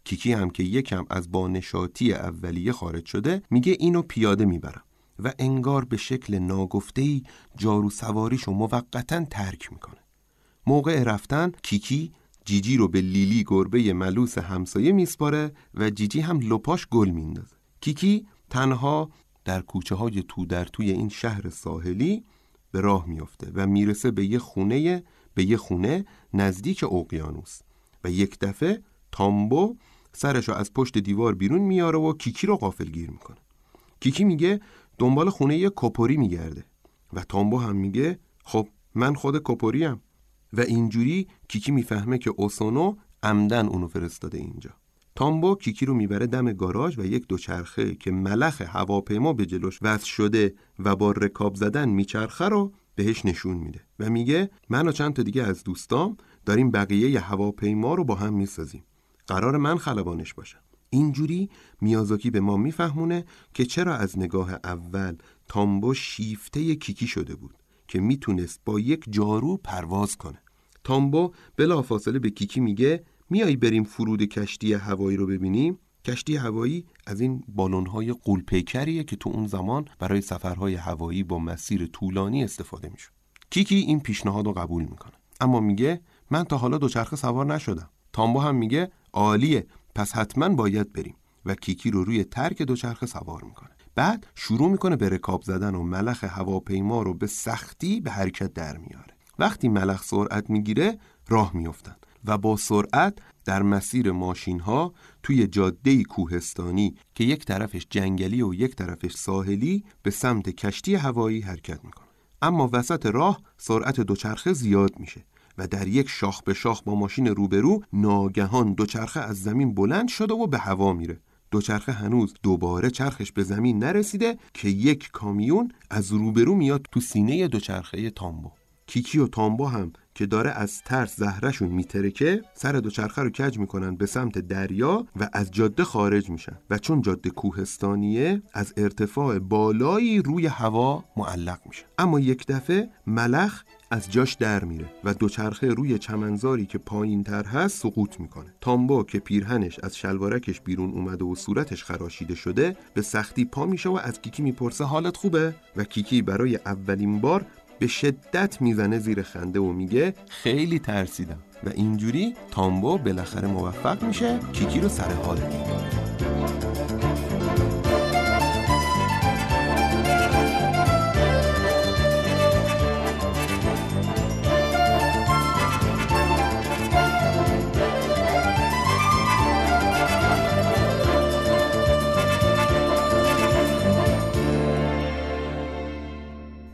Speaker 2: کیکی هم که یکم از بانشاتی اولیه خارج شده میگه اینو پیاده می‌برم و انگار به شکل ناگفتهی جارو سواریشو موقتا ترک می‌کنه. موقع رفتن کیکی جیجی رو به لیلی گربه ملوس همسایه میسپاره و جیجی هم لپاش گل میندازه. کیکی تنها در کوچه های تو در توی این شهر ساحلی به راه میافته و می‌رسه به یه خونه به یه خونه نزدیک اقیانوس و یک دفعه تامبو سرشو از پشت دیوار بیرون میاره و کیکی رو غافل گیر می‌کنه. کیکی میگه دنبال خونه یه کپوری میگرده و تامبو هم میگه خب من خود کپوریم. و اینجوری کیکی می‌فهمه که اوسونو عمدن اونو فرستاده اینجا. تامبو کیکی رو می‌بره دم گاراژ و یک دوچرخه که ملخ هواپیما به جلوش وصل شده و با رکاب زدن میچرخه رو بهش نشون میده و میگه من و چند تا دیگه از دوستام داریم بقیه هواپیما رو با هم می‌سازیم. قرار من خلبانش باشم. اینجوری میازاکی به ما میفهمونه که چرا از نگاه اول تامبو شیفته کیکی شده بود که می‌تونست با یک جارو پرواز کنه. تامبو بلافاصله به کیکی میگه میایی بریم فرود کشتی هوایی رو ببینیم؟ کشتی هوایی از این بالونهای قولپیکریه که تو اون زمان برای سفرهای هوایی با مسیر طولانی استفاده میشه کیکی این پیشنهاد رو قبول می‌کنه. اما میگه من تا حالا دوچرخه سوار نشدم. تامبو هم میگه عالیه. پس حتما باید بریم. و کیکی رو روی ترک دوچرخه سوار می‌کنه. بعد شروع می‌کنه به رکاب زدن و ملخ هواپیما رو به سختی به حرکت در میاره. وقتی ملخ سرعت می‌گیره راه میافتن و با سرعت در مسیر ماشین ها توی جاده کوهستانی که یک طرفش جنگلی و یک طرفش ساحلی به سمت کشتی هوایی حرکت می‌کنه. اما وسط راه سرعت دوچرخه زیاد میشه. و در یک شاخ به شاخ با ماشین روبرو ناگهان دوچرخه از زمین بلند شده و به هوا میره. دوچرخه هنوز دوباره چرخش به زمین نرسیده که یک کامیون از روبرو میاد تو سینه دوچرخه تامبو. کیکی و تامبو هم که داره از ترس زهرشون میترکه سر دوچرخه رو کج می‌کنن به سمت دریا و از جاده خارج میشن. و چون جاده کوهستانیه از ارتفاع بالایی روی هوا معلق میشه. اما یک دفعه ملخ از جاش در میره و دوچرخه روی چمنزاری که پایین تر هست سقوط می‌کنه. تامبو که پیرهنش از شلوارکش بیرون اومده و صورتش خراشیده شده به سختی پا میشه و از کیکی می‌پرسه حالت خوبه؟ و کیکی برای اولین بار به شدت می‌زنه زیر خنده و میگه خیلی ترسیدم. و اینجوری تامبو بالاخره موفق میشه کیکی رو سر حال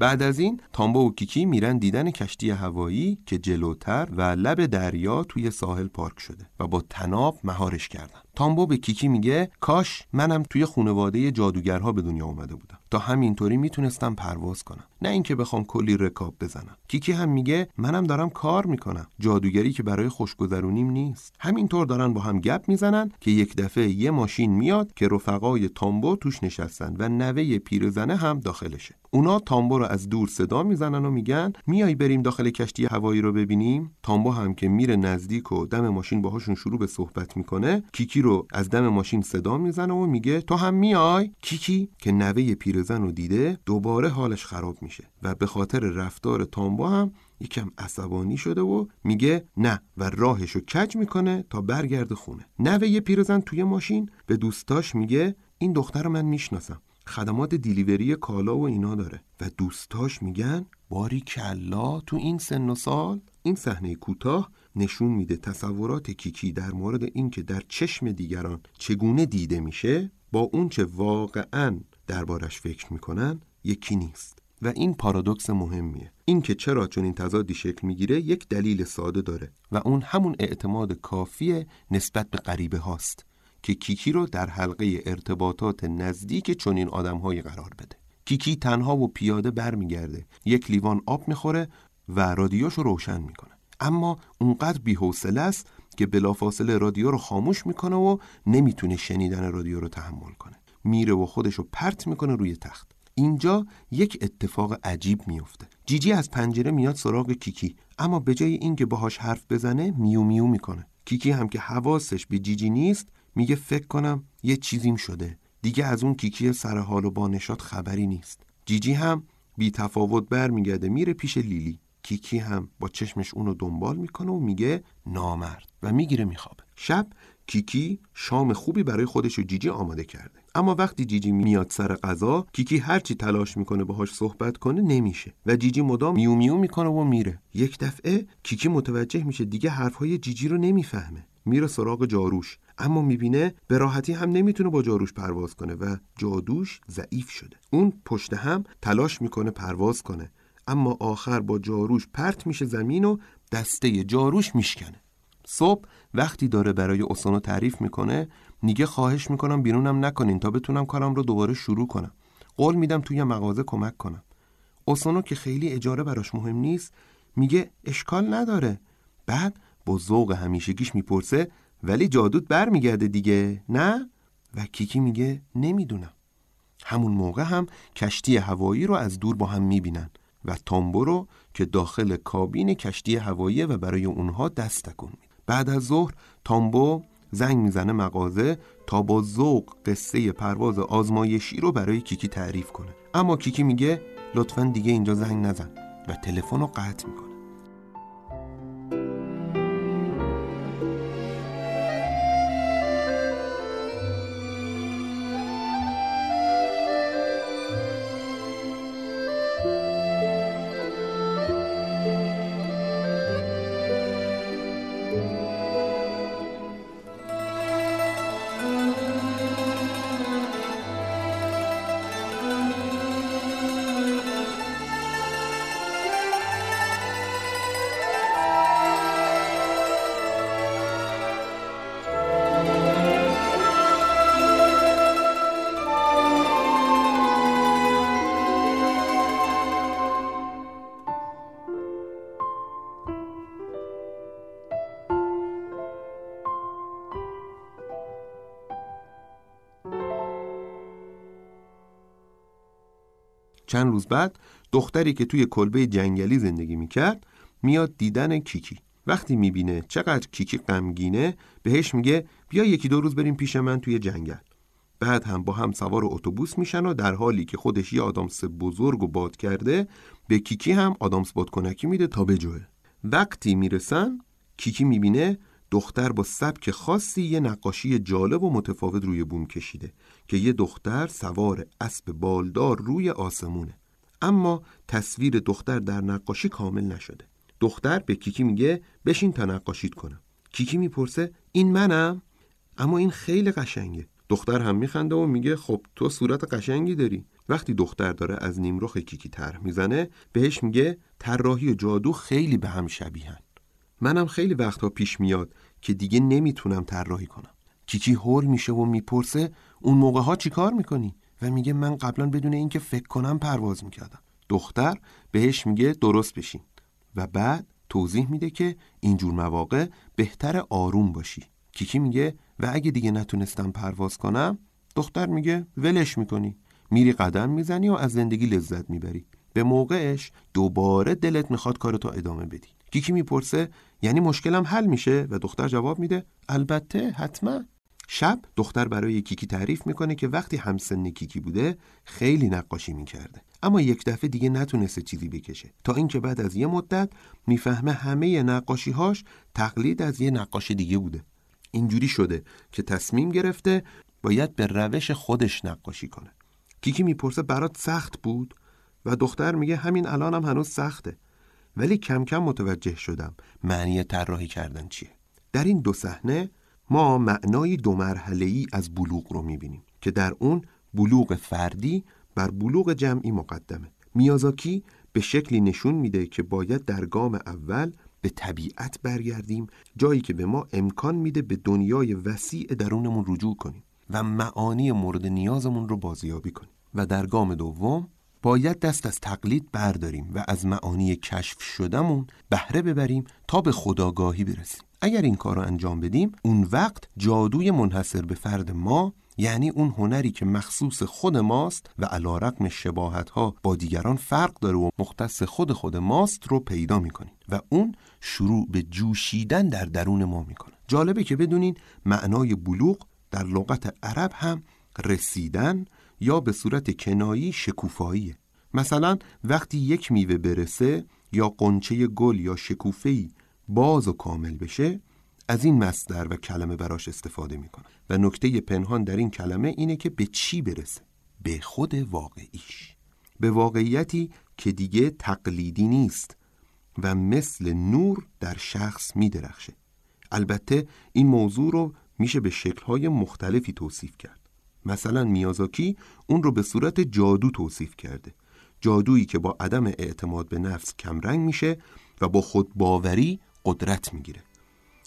Speaker 2: بعد از این تامبو و کیکی میرن دیدن کشتی هوایی که جلوتر و لب دریا توی ساحل پارک شده و با تناب مهارش کردن. تامبو به کیکی میگه کاش منم توی خانواده جادوگرها به دنیا اومده بودم. تا همینطوری می‌تونستم پرواز کنم. نه اینکه بخوام کلی رکاب بزنم. کیکی هم میگه منم دارم کار می‌کنم. جادوگری که برای خوشگذرونیم نیست. همینطور دارن با هم گپ می‌زنن که یک دفعه یه ماشین میاد که رفقای تامبو توش نشستن و نوه پیرزنه هم داخلشه. اونا تامبو رو از دور صدا می‌زنن و میگن میای بریم داخل کشتی هوایی رو ببینیم؟ تامبو هم که میره نزدیک و دم ماشین باهاشون شروع به صحبت می‌کنه کیکی رو از دم ماشین صدا می‌زنه و میگه تو هم میای؟ کیکی که نوه پیرزن رو دیده دوباره حالش خراب میشه و به خاطر رفتار تامبو هم یکم عصبانی شده و میگه نه. و راهشو کج می‌کنه تا برگرده خونه. نوه پیرزن توی ماشین به دوستاش میگه این دختر رو من می‌شناسم. خدمات دیلیوری کالا و اینا داره. و دوستاش میگن باری کلا تو این سن و سال؟ این صحنه کوتاه نشون میده تصورات کیکی در مورد اینکه در چشم دیگران چگونه دیده میشه با اون چه واقعا دربارش فکر می‌کنن یکی نیست. و این پارادوکس مهمیه. اینکه چرا چون این تضادی شکل می‌گیره یک دلیل ساده داره و اون همون اعتماد کافی نسبت به غریبه هاست که کیکی رو در حلقه ارتباطات نزدیک چنین آدمهایی قرار بده. کیکی تنها و پیاده برمیگرده. یک لیوان آب می‌خوره و رادیوشو روشن می‌کنه. اما اونقدر بیحوصله است که بلافاصله رادیو رو خاموش می‌کنه و نمی‌تونه شنیدن رادیو رو تحمل کنه. میره و خودشو پرت می‌کنه روی تخت. اینجا یک اتفاق عجیب میفته جیجی از پنجره میاد سراغ کیکی اما به جای اینکه باهاش حرف بزنه میو میو می‌کنه. کیکی هم که حواسش به جیجی نیست میگه فکر کنم یه چیزیم شده. دیگه از اون کیکی سر حال و با نشاد خبری نیست. جیجی هم بی تفاوت برمیگرده میره پیش لیلی. کیکی هم با چشمش اونو دنبال می‌کنه و میگه نامرد و می‌گیره میخوابه. شب کیکی شام خوبی برای خودش و جیجی آماده کرده. اما وقتی جیجی میاد سر غذا کیکی هرچی تلاش می‌کنه باهاش صحبت کنه نمیشه و جیجی مدام میو میو می‌کنه و میره. یک دفعه کیکی متوجه میشه دیگه حرفهای جیجی رو نمی‌فهمه. میره سراغ جاروش اما می‌بینه به راحتی هم نمی‌تونه با جاروش پرواز کنه و جادوش ضعیف شده. اون پشت هم تلاش می‌کنه پرواز کنه. اما آخر با جاروش پرت میشه زمین و دسته جاروش میشکنه. صبح وقتی داره برای اوسانو تعریف می‌کنه میگه خواهش می‌کنم بیرونم نکنین تا بتونم کارم رو دوباره شروع کنم. قول میدم توی مغازه کمک کنم. اوسانو که خیلی اجاره براش مهم نیست میگه اشکال نداره. بعد با ذوق همیشگیش می‌پرسه ولی جادوت برمیگرده دیگه نه؟ و کیکی میگه نمی‌دونم. همون موقع هم کشتی هوایی رو از دور با هم می‌بینن. و تامبو رو که داخل کابین کشتی هوایی و برای اونها دست تکون بعد از ظهر تامبو زنگ می‌زنه مغازه تا با ذوق قصه پرواز آزمایشی رو برای کیکی تعریف کنه. اما کیکی میگه لطفا دیگه اینجا زنگ نزن. و تلفن رو قطع می‌کنه. چند روز بعد دختری که توی کلبه جنگلی زندگی می‌کرد میاد دیدن کیکی. وقتی می‌بینه چقدر کیکی غمگینه بهش میگه بیا یکی دو روز بریم پیش من توی جنگل. بعد هم با هم سوار اتوبوس میشن و در حالی که خودش یه آدامس بزرگ و باد کرده به کیکی هم آدامس بادکنکی میده تا بجوه. وقتی می‌رسن کیکی می‌بینه دختر با سبک خاصی یه نقاشی جالب و متفاوت روی بوم کشیده که یه دختر سوار اسب بالدار روی آسمونه. اما تصویر دختر در نقاشی کامل نشده. دختر به کیکی میگه بشین تا نقاشیت کنم. کیکی می‌پرسه این منم؟ اما این خیلی قشنگه. دختر هم میخنده و میگه خب تو صورت قشنگی داری. وقتی دختر داره از نیمرخ کیکی طرح می‌زنه بهش میگه طراحی و جادو خیلی به هم شبیهن. منم خیلی وقتها پیش میاد که دیگه نمی‌تونم طراحی کنم. کیکی هول میشه و می‌پرسه اون موقع ها چیکار می‌کنی؟ و میگه من قبلا بدون اینکه فکر کنم پرواز می‌کردم. دختر بهش میگه درست بشین. و بعد توضیح میده که اینجور مواقع بهتر آروم باشی. کیکی میگه و اگه دیگه نتونستم پرواز کنم؟ دختر میگه ولش می‌کنی. میری قدم می‌زنی و از زندگی لذت می‌بری. به موقعش دوباره دلت می‌خواد کارتو ادامه بدی. کیکی می‌پرسه یعنی مشکلم حل میشه؟ و دختر جواب میده البته حتما. شب دختر برای کیکی تعریف می‌کنه که وقتی همسن کیکی بوده خیلی نقاشی می‌کرده. اما یک دفعه دیگه نتونسته چیزی بکشه. تا اینکه بعد از یه مدت می‌فهمه همه نقاشیهاش تقلید از یه نقاش دیگه بوده. اینجوری شده که تصمیم گرفته باید به روش خودش نقاشی کنه. کیکی می‌پرسه برات سخت بود؟ و دختر میگه همین الانم هنوز سخته. ولی کم کم متوجه شدم معنی طراحی کردن چیه. در این دو صحنه ما معنای دو مرحله ای از بلوغ رو می‌بینیم که در اون بلوغ فردی بر بلوغ جمعی مقدمه. میازاکی به شکلی نشون میده که باید در گام اول به طبیعت برگردیم جایی که به ما امکان میده به دنیای وسیع درونمون رجوع کنیم و معانی مورد نیازمون رو بازیابی کنیم. و در گام دوم باید دست از تقلید برداریم و از معانی کشف شدمون بهره ببریم تا به خداگاهی برسیم. اگر این کار رو انجام بدیم اون وقت جادوی منحصر به فرد ما یعنی اون هنری که مخصوص خود ماست و علا رقم شباهت ها با دیگران فرق داره و مختص خود خود ماست رو پیدا می‌کنیم و اون شروع به جوشیدن در درون ما می‌کنه. جالبه که بدونین معنای بلوغ در لغت عرب هم رسیدن یا به صورت کنایی شکوفاییه مثلا وقتی یک میوه برسه یا قنچه گل یا شکوفهی باز و کامل بشه از این مصدر و کلمه براش استفاده می‌کنه و نکته پنهان در این کلمه اینه که به چی برسه؟ به خود واقعیش. به واقعیتی که دیگه تقلیدی نیست و مثل نور در شخص میدرخشه. البته این موضوع رو میشه به شکلهای مختلفی توصیف کرد. مثلا میازاکی اون رو به صورت جادو توصیف کرده. جادویی که با عدم اعتماد به نفس کمرنگ میشه و با خود باوری قدرت می‌گیره.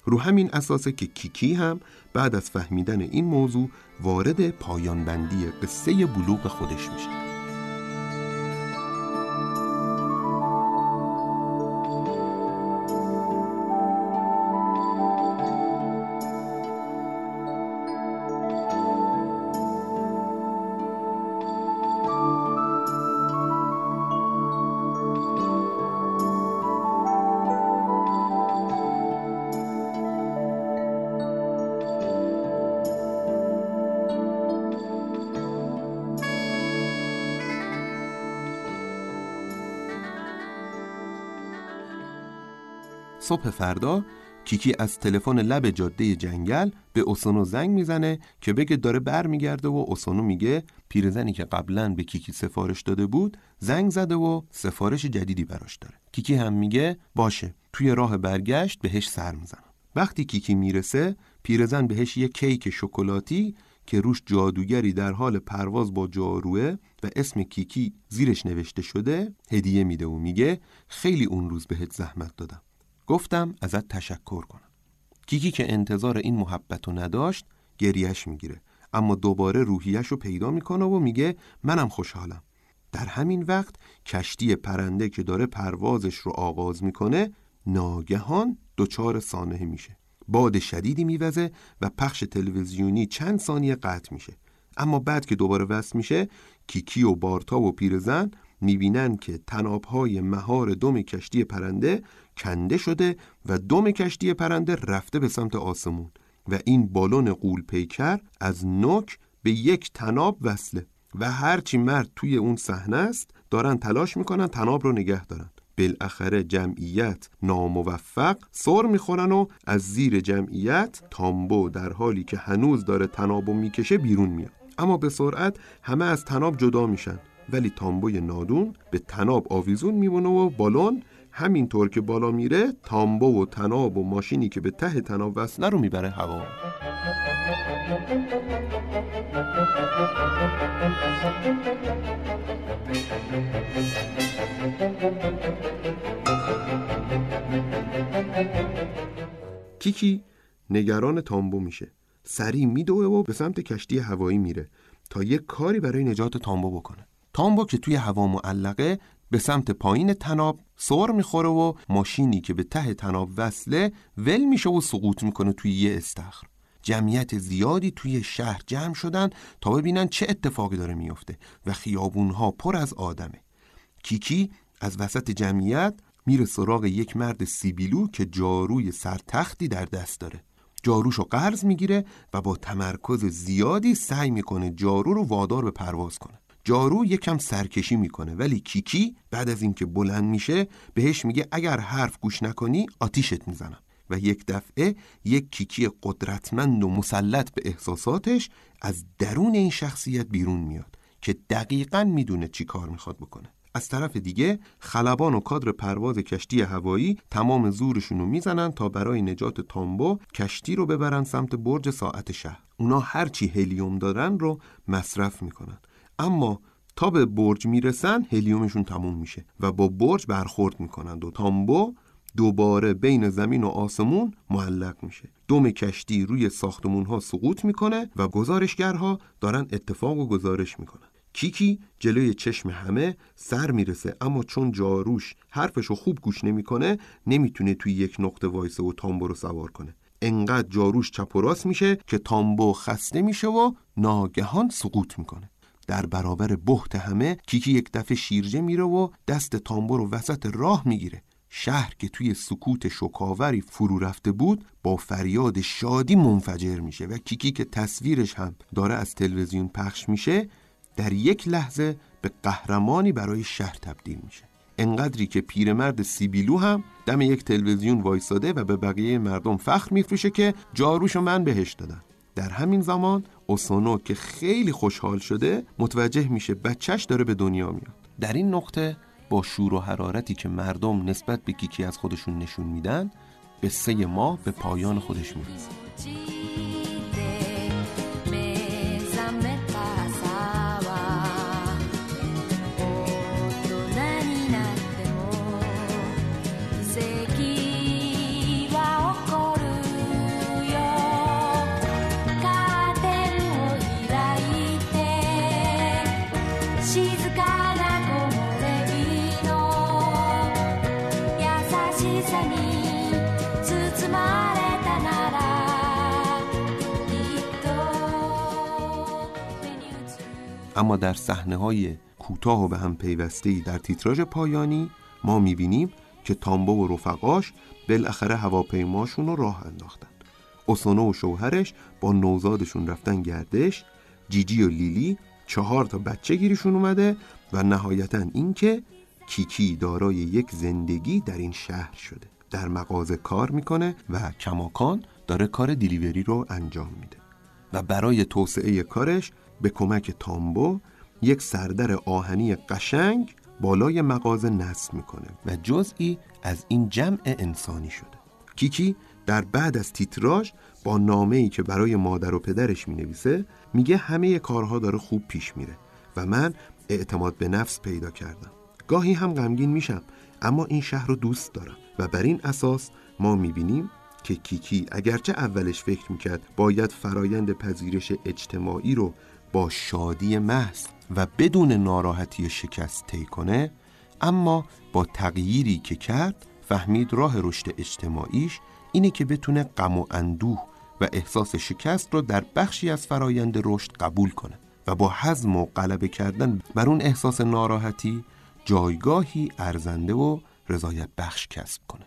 Speaker 2: رو همین اساسه که کیکی هم بعد از فهمیدن این موضوع وارد پایان بندی قصه بلوغ خودش میشه. صبح فردا کیکی از تلفن لب جاده جنگل به اوسونو زنگ می‌زنه که بگه داره برمیگرده و اوسونو میگه پیرزنی که قبلا به کیکی سفارش داده بود زنگ زده و سفارش جدیدی براش داره. کیکی هم میگه باشه توی راه برگشت بهش سر می‌زنم. وقتی کیکی می‌رسه پیرزن بهش یه کیک شکلاتی که روش جادوگری در حال پرواز با جاروه و اسم کیکی زیرش نوشته شده هدیه میده و میگه خیلی اون روز بهت زحمت دادم. گفتم ازت تشکر کنم. کیکی که انتظار این محبت رو نداشت گریش می‌گیره. اما دوباره روحیش رو پیدا می‌کنه و میگه منم خوشحالم. در همین وقت کشتی پرنده که داره پروازش رو آغاز می‌کنه ناگهان دچار سانحه میشه. باد شدیدی میوزه و پخش تلویزیونی چند ثانیه قطع میشه. اما بعد که دوباره وصل میشه کیکی و بارتا و پیرزن می‌بینن که تنابهای مهار دم کشتی پرنده کنده شده و دم کشتی پرنده رفته به سمت آسمون و این بالون قول پیکر از نوک به یک تناب وصله و هرچی مرد توی اون صحنه است دارن تلاش می‌کنن تناب رو نگه دارن. بالاخره جمعیت ناموفق سر می‌خورن و از زیر جمعیت تامبو در حالی که هنوز داره تنابو می‌کشه بیرون میاد. اما به سرعت همه از تناب جدا میشن. ولی تامبوی نادون به تناب آویزون میمونه و بالون همینطور که بالا میره تامبو و تناب و ماشینی که به ته تناب وصله رو می‌بره هوا. کیکی نگران تامبو میشه. سریع میدوه و به سمت کشتی هوایی میره تا یک کاری برای نجات تامبو بکنه. تامبو که توی هوا معلقه به سمت پایین تناب سر می‌خوره و ماشینی که به ته تناب وصله ول میشه و سقوط می‌کنه توی یه استخر. جمعیت زیادی توی شهر جمع شدن تا ببینن چه اتفاقی داره میفته و خیابونها پر از آدمه. کیکی از وسط جمعیت میره سراغ یک مرد سیبیلو که جاروی سرتختی در دست داره. جاروشو قرض می‌گیره و با تمرکز زیادی سعی می‌کنه جارو رو وادار به پرواز کنه. جارو یکم سرکشی می‌کنه ولی کیکی بعد از اینکه بلند میشه بهش میگه اگر حرف گوش نکنی آتیشت می‌زنم. و یک دفعه یک کیکی قدرتمند و مسلط به احساساتش از درون این شخصیت بیرون میاد که دقیقا می‌دونه چی کار می‌خواد بکنه. از طرف دیگه خلبان و کادر پرواز کشتی هوایی تمام زورشون رو می‌زنن تا برای نجات تامبو کشتی رو ببرن سمت برج ساعت شهر. اونا هرچی هلیوم دارن رو مصرف می‌کنن. اما تا به برج می‌رسن هلیومشون تموم میشه و با برج برخورد می‌کنند و تامبو دوباره بین زمین و آسمون معلق میشه. دم کشتی روی ساختمون ها سقوط می‌کنه و گزارشگرها دارن اتفاق و گزارش می‌کنن. کیکی جلوی چشم همه سر می‌رسه اما چون جاروش حرفشو خوب گوش نمی‌کنه نمی‌تونه توی یک نقطه وایسه و تامبو رو سوار کنه. انقدر جاروش چپ و راست میشه که تامبو خسته میشه و ناگهان سقوط می‌کنه. در برابر بحت همه کیکی یک دفعه شیرجه میره و دست تامبو رو وسط راه می‌گیره. شهر که توی سکوت شکاوری فرو رفته بود با فریاد شادی منفجر میشه و کیکی که تصویرش هم داره از تلویزیون پخش میشه در یک لحظه به قهرمانی برای شهر تبدیل میشه. انقدری که پیرمرد سیبیلو هم دم یک تلویزیون وایساده و به بقیه مردم فخر میفروشه که جاروشو من بهش دادم. در همین زمان اوسونو که خیلی خوشحال شده متوجه میشه بچهش داره به دنیا میاد. در این نقطه با شور و حرارتی که مردم نسبت به کیکی از خودشون نشون میدن به سه ماه به پایان خودش می‌رسه. اما در صحنه های کوتاه و به هم پیوسته در تیتراژ پایانی ما می‌بینیم که تامبو و رفقاش بالاخره هواپیماشون رو راه انداختن. اوسونو و شوهرش با نوزادشون رفتن گردش جیجی و لیلی چهار تا بچه گیریشون اومده و نهایتا اینکه کیکی دارای یک زندگی در این شهر شده. در مغازه کار می‌کنه و کماکان داره کار دیلیوری رو انجام میده و برای توسعه کارش به کمک تامبو یک سردر آهنی قشنگ بالای مغازه نصب می‌کنه و جزئی از این جمع انسانی شده. کیکی در بعد از تیتراژ با نامه ای که برای مادر و پدرش می نویسه میگه همه کارها داره خوب پیش میره و من اعتماد به نفس پیدا کردم. گاهی هم غمگین میشم اما این شهر رو دوست دارم و بر این اساس ما می‌بینیم که کیکی اگرچه اولش فکر می‌کرد باید فرایند پذیرش اجتماعی رو شادی محض و بدون ناراحتی شکست طی کنه اما با تغییری که کرد فهمید راه رشد اجتماعیش اینه که بتونه غم و اندوه و احساس شکست رو در بخشی از فرایند رشد قبول کنه و با حزم و غلبه کردن بر اون احساس ناراحتی جایگاهی ارزنده و رضایت بخش کسب کنه.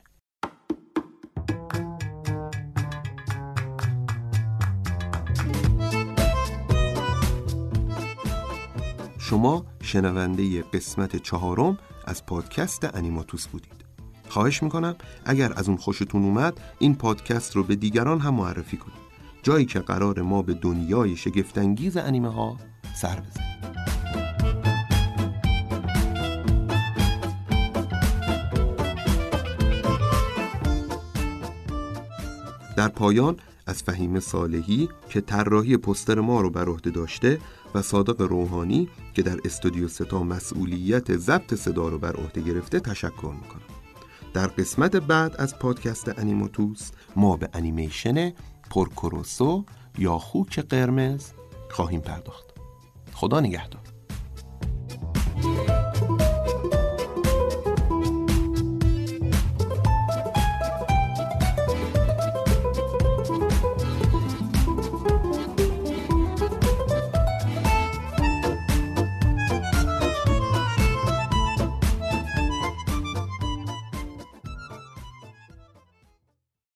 Speaker 2: شما شنونده قسمت چهارم از پادکست انیماتوس بودید. خواهش می‌کنم اگر از اون خوشتون اومد این پادکست رو به دیگران هم معرفی کنید. جایی که قرار ما به دنیای شگفتانگیز انیمه ها سر بزنیم. در پایان از فهیم صالحی که طراحی پستر ما رو بر عهده داشته و صادق روحانی که در استودیو ستا مسئولیت ضبط صدا رو بر عهده گرفته تشکر می‌کنم. در قسمت بعد از پادکست انیموتوس ما به انیمیشن پرکروسو یا خوک قرمز خواهیم پرداخت. خدا نگهدار.